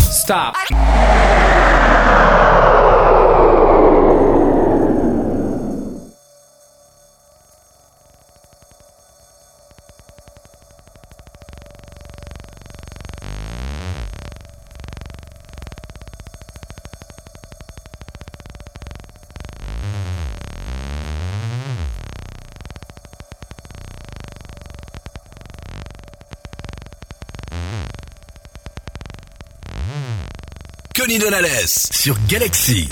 Stop. Connie Donales sur Galaxy.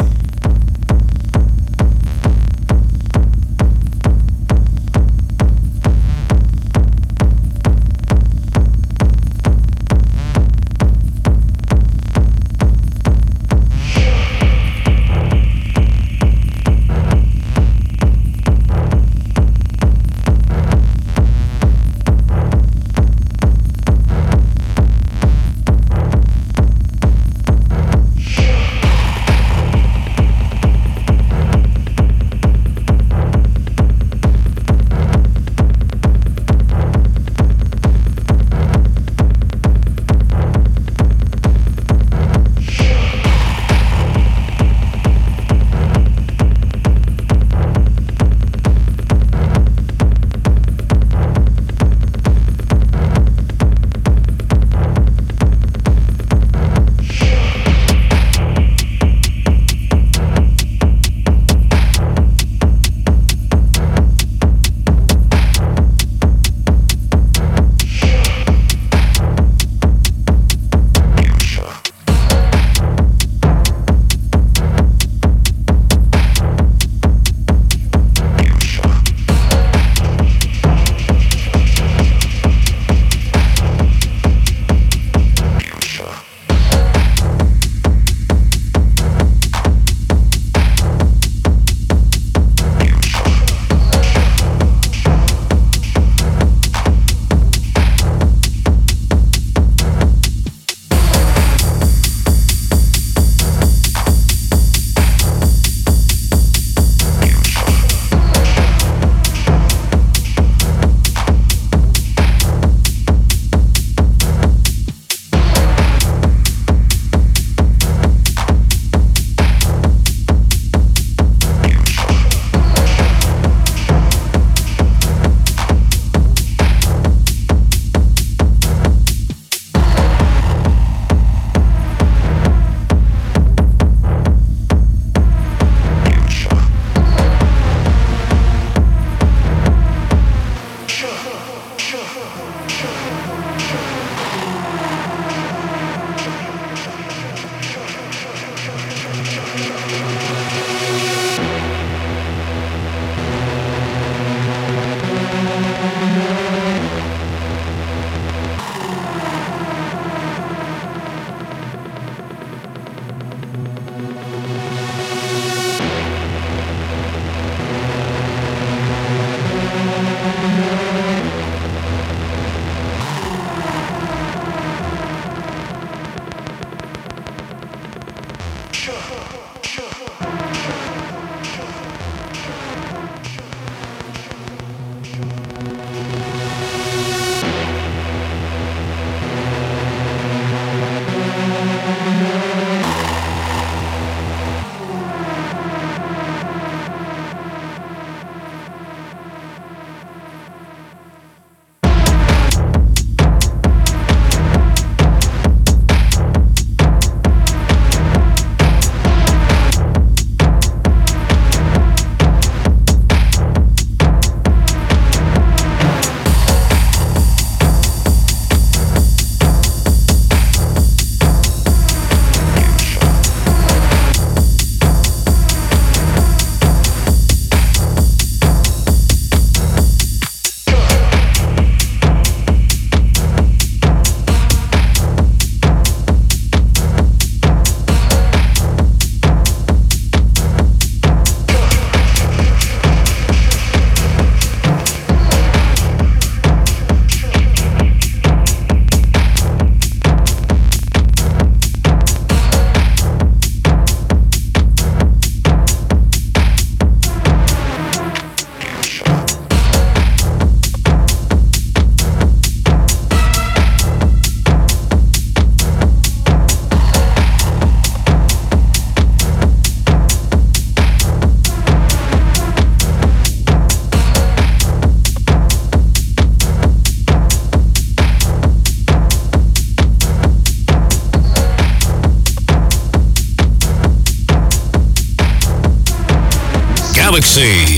Galaxie.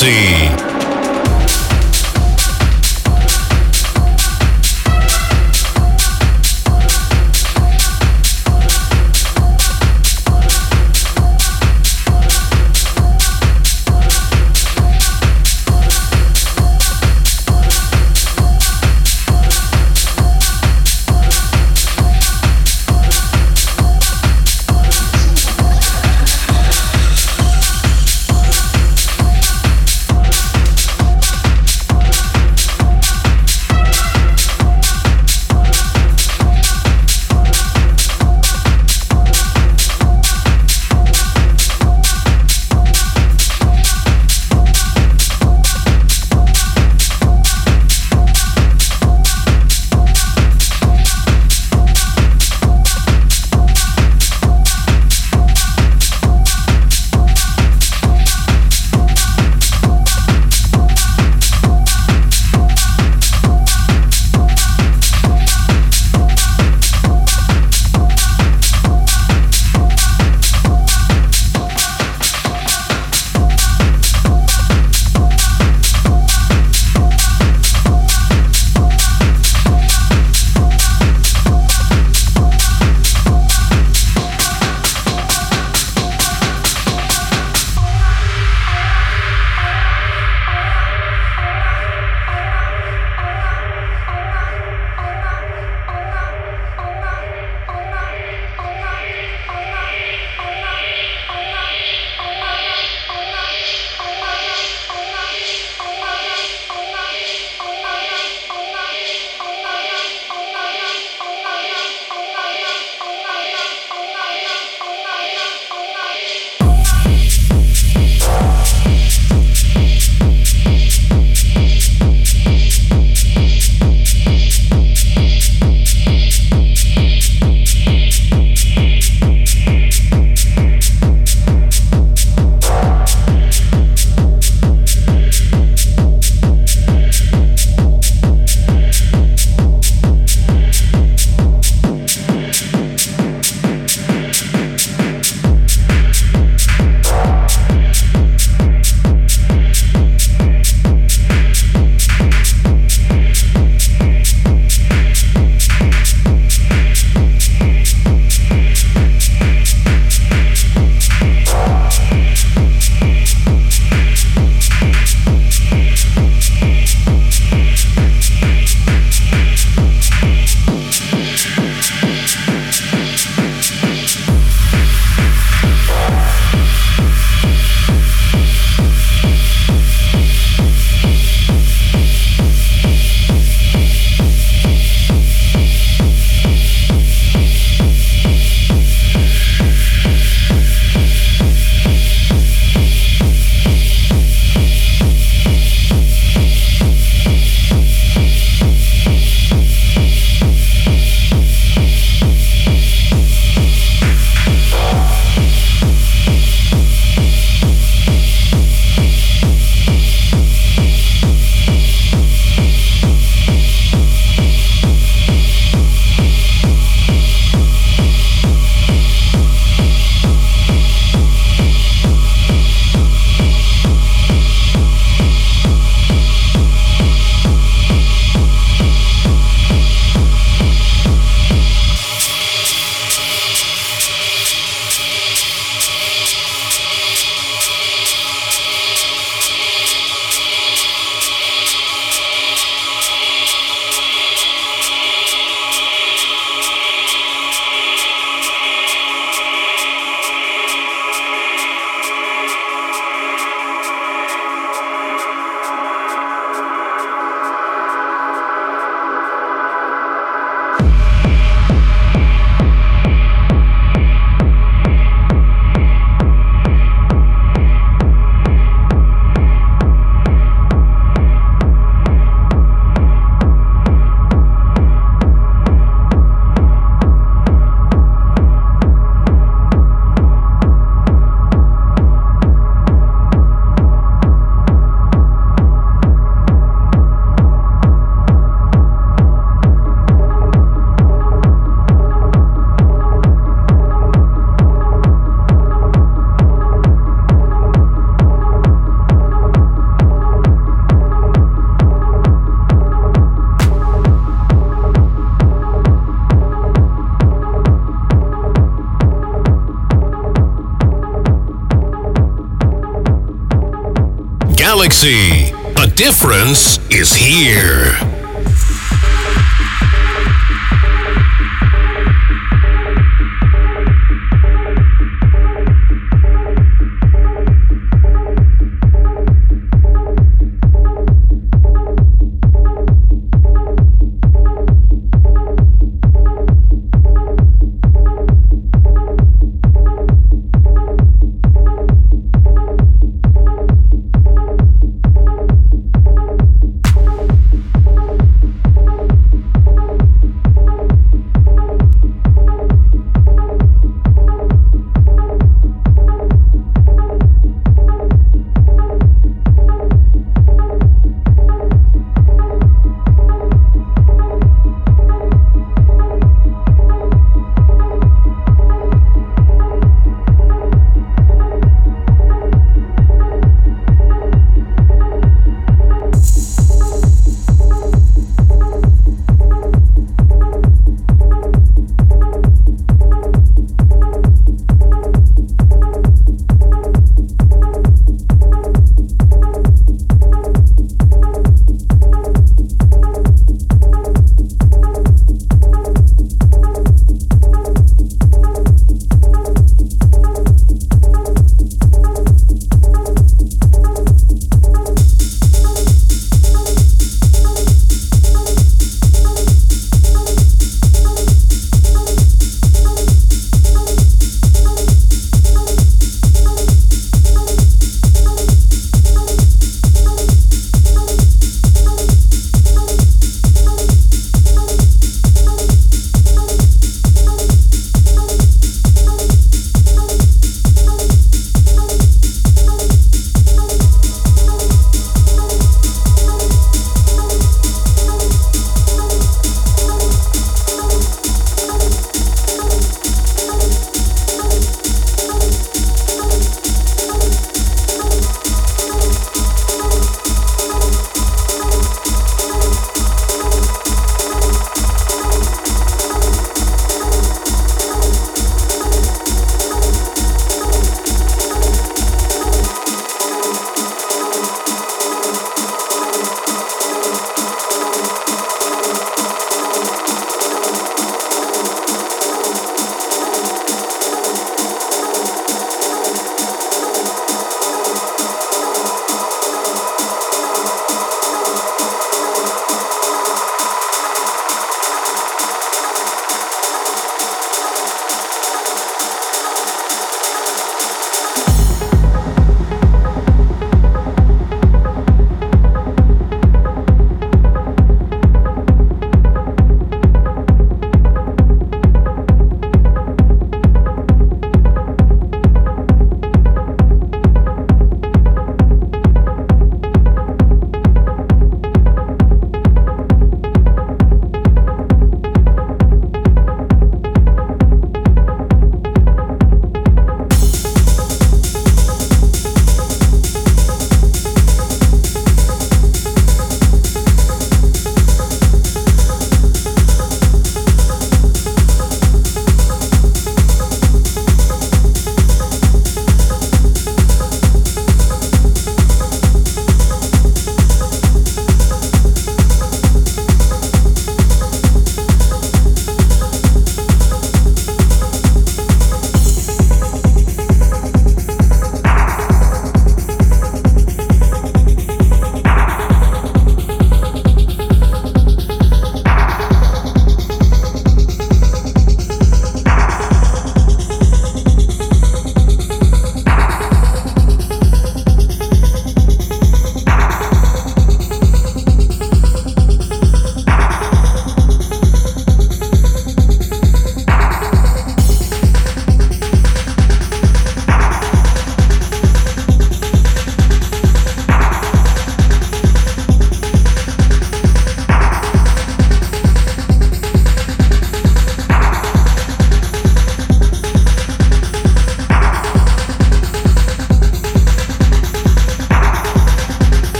Galaxie. Galaxie. The difference is here.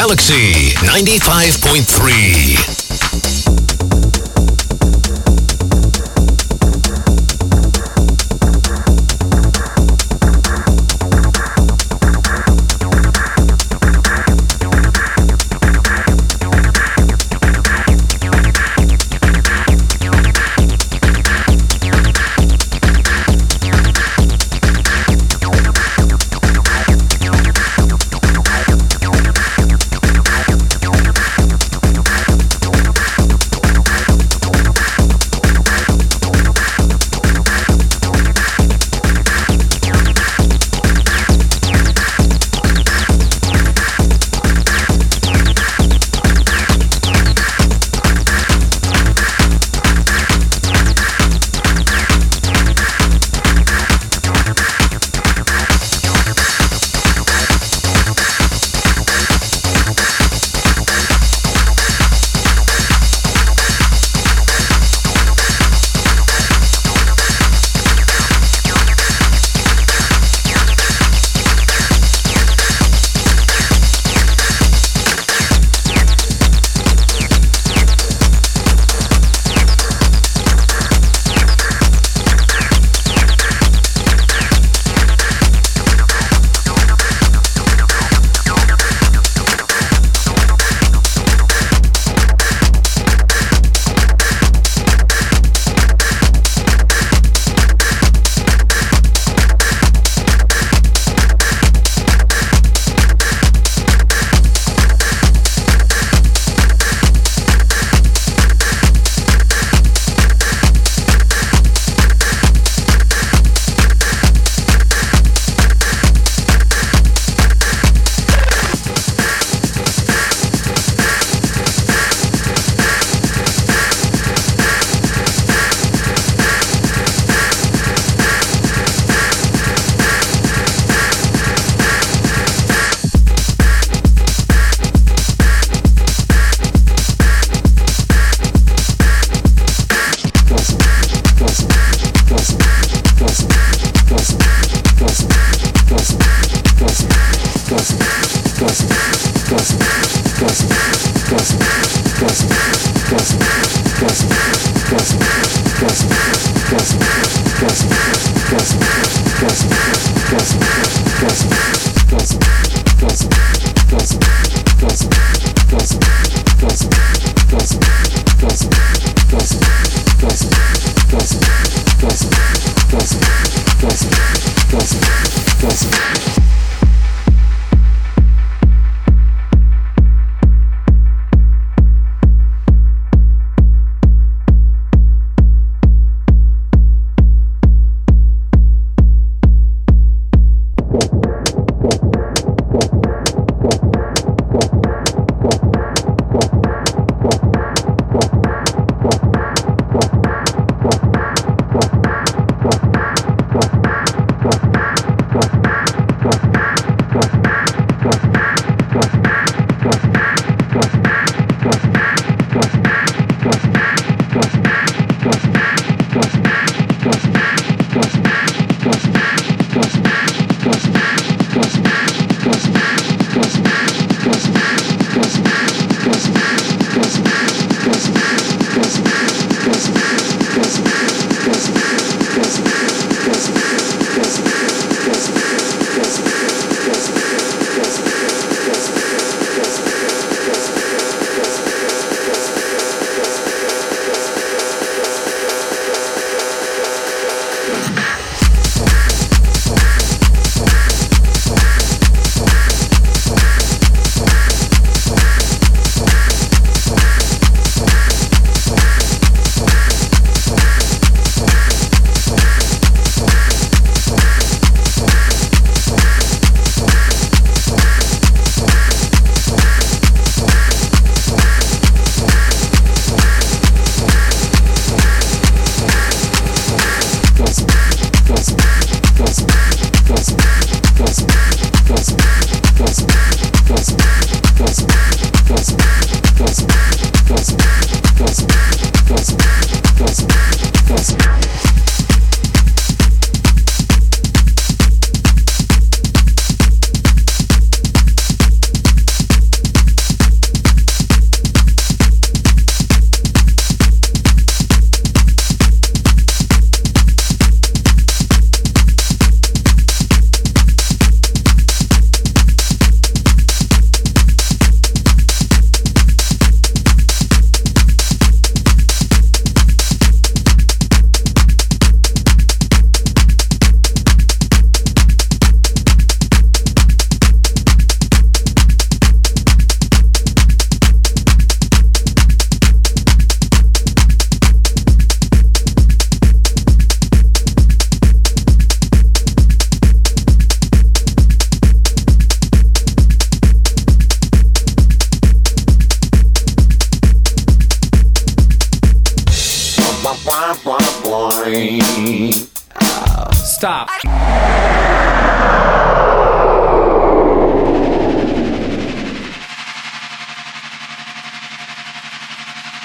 Galaxie 95.3.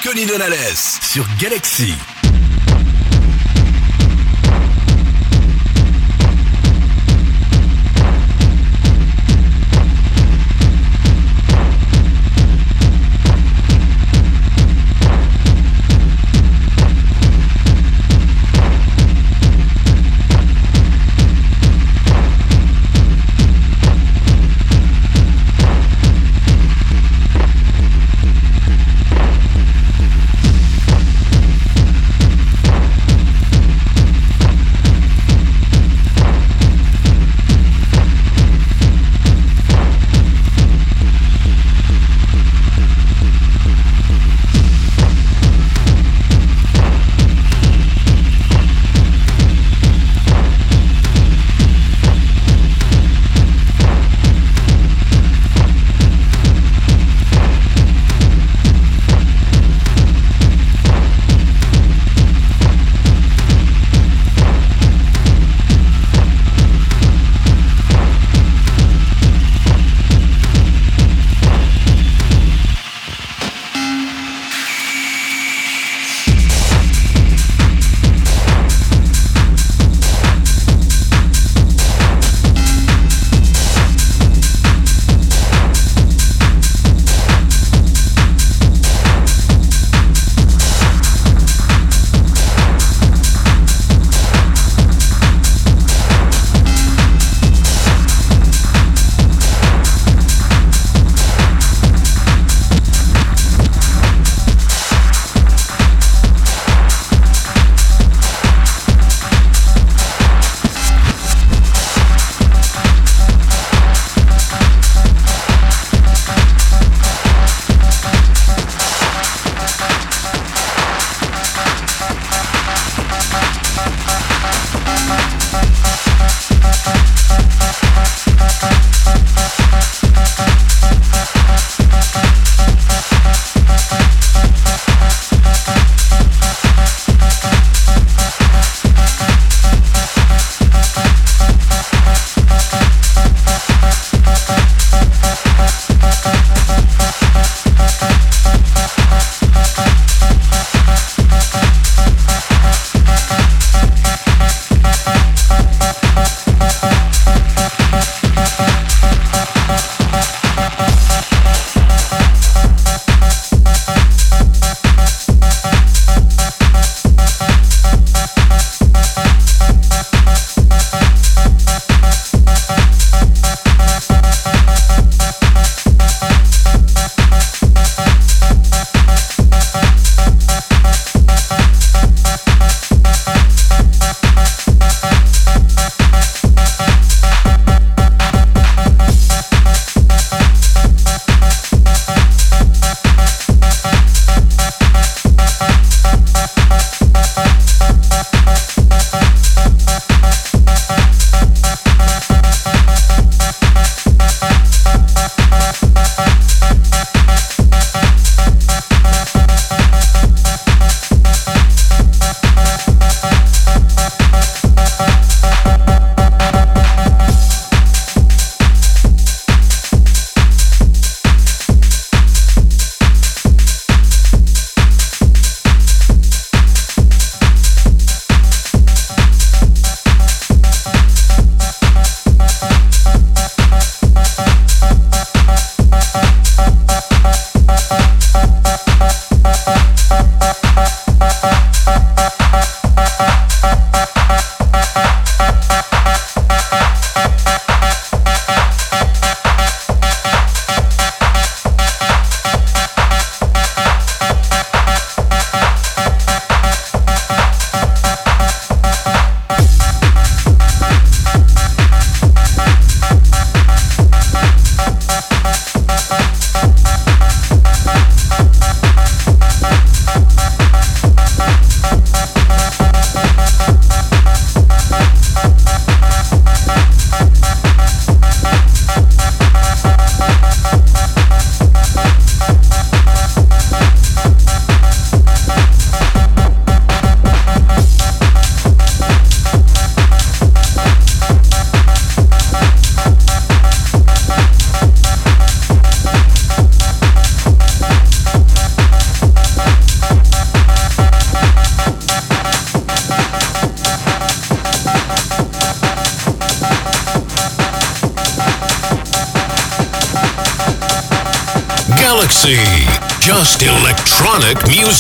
Connie Donales sur. Galaxy.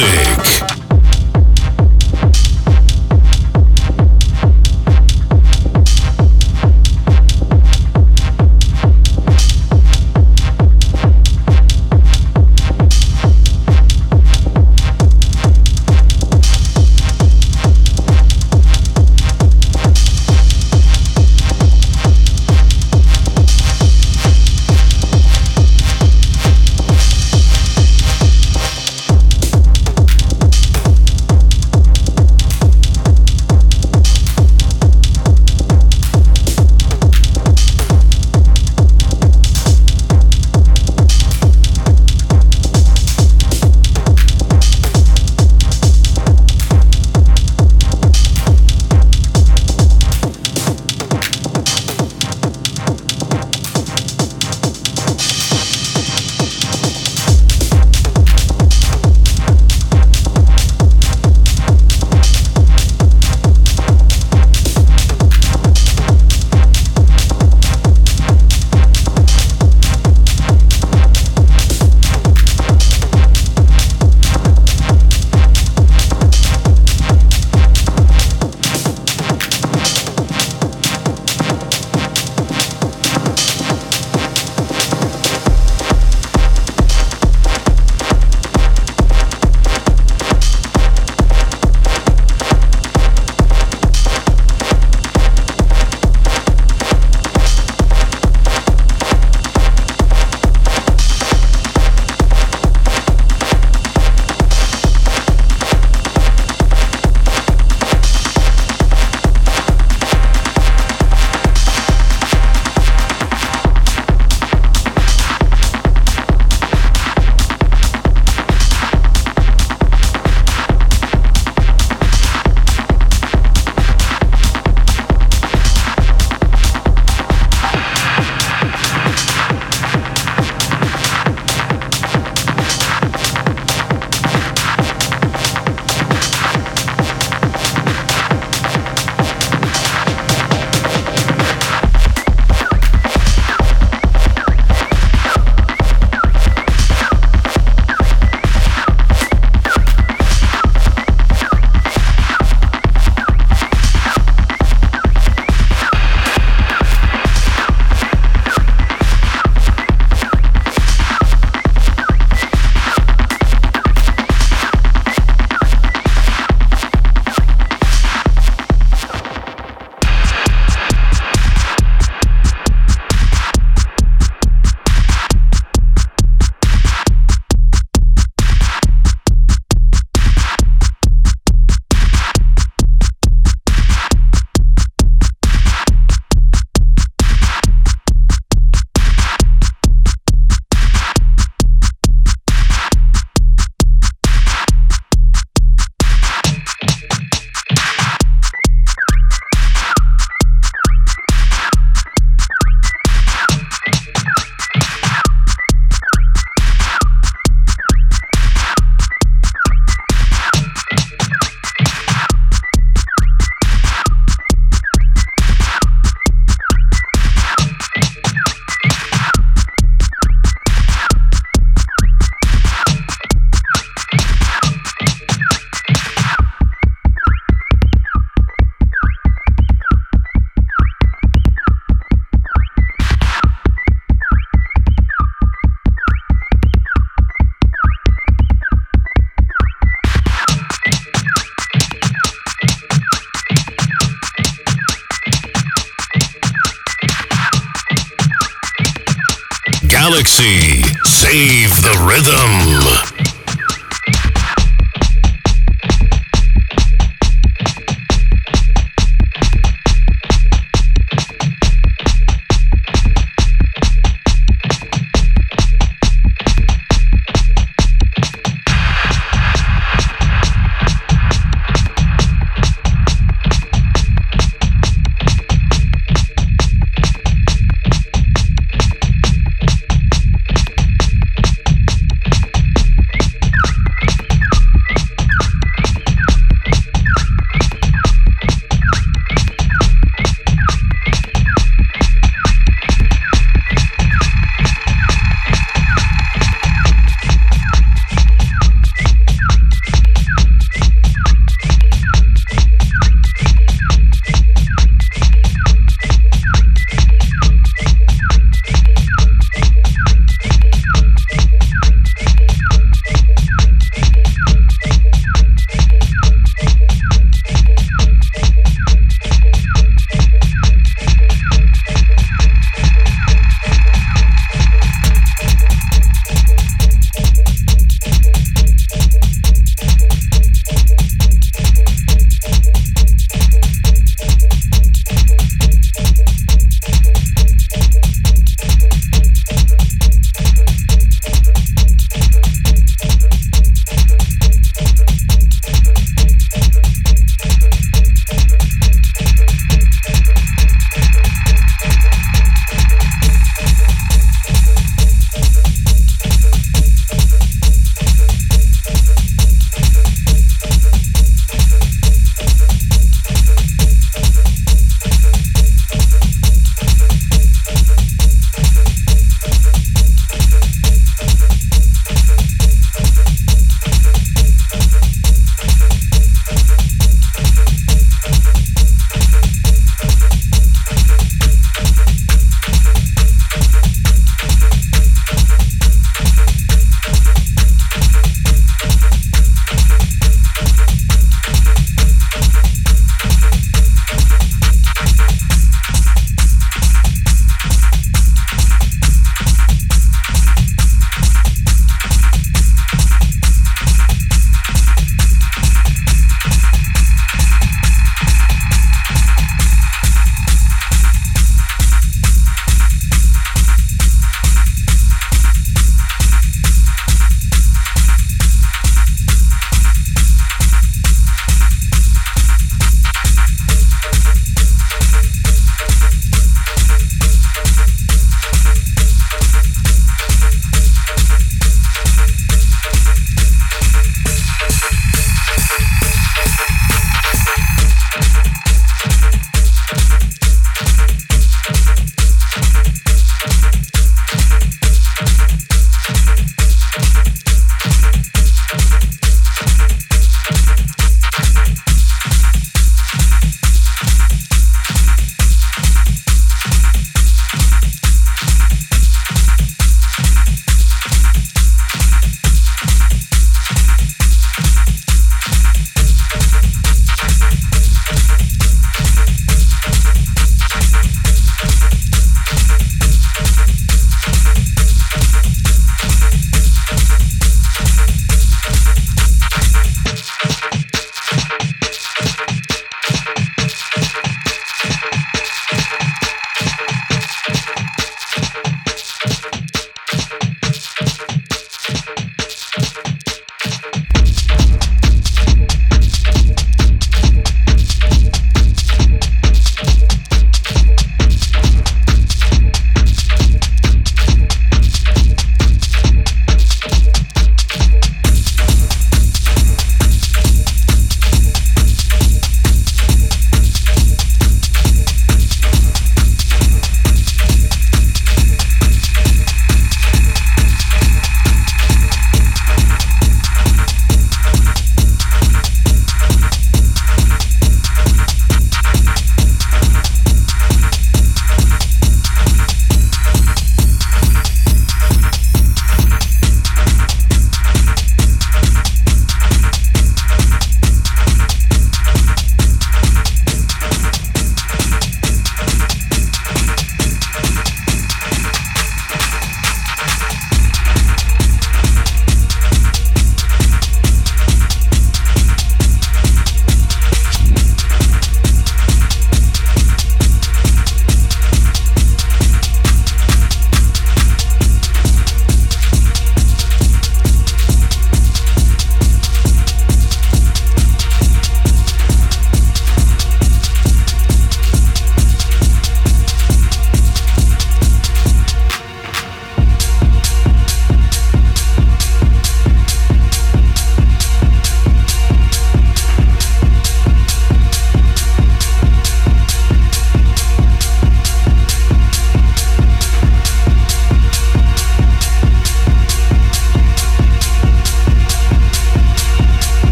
Music.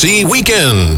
Galaxie Weekend.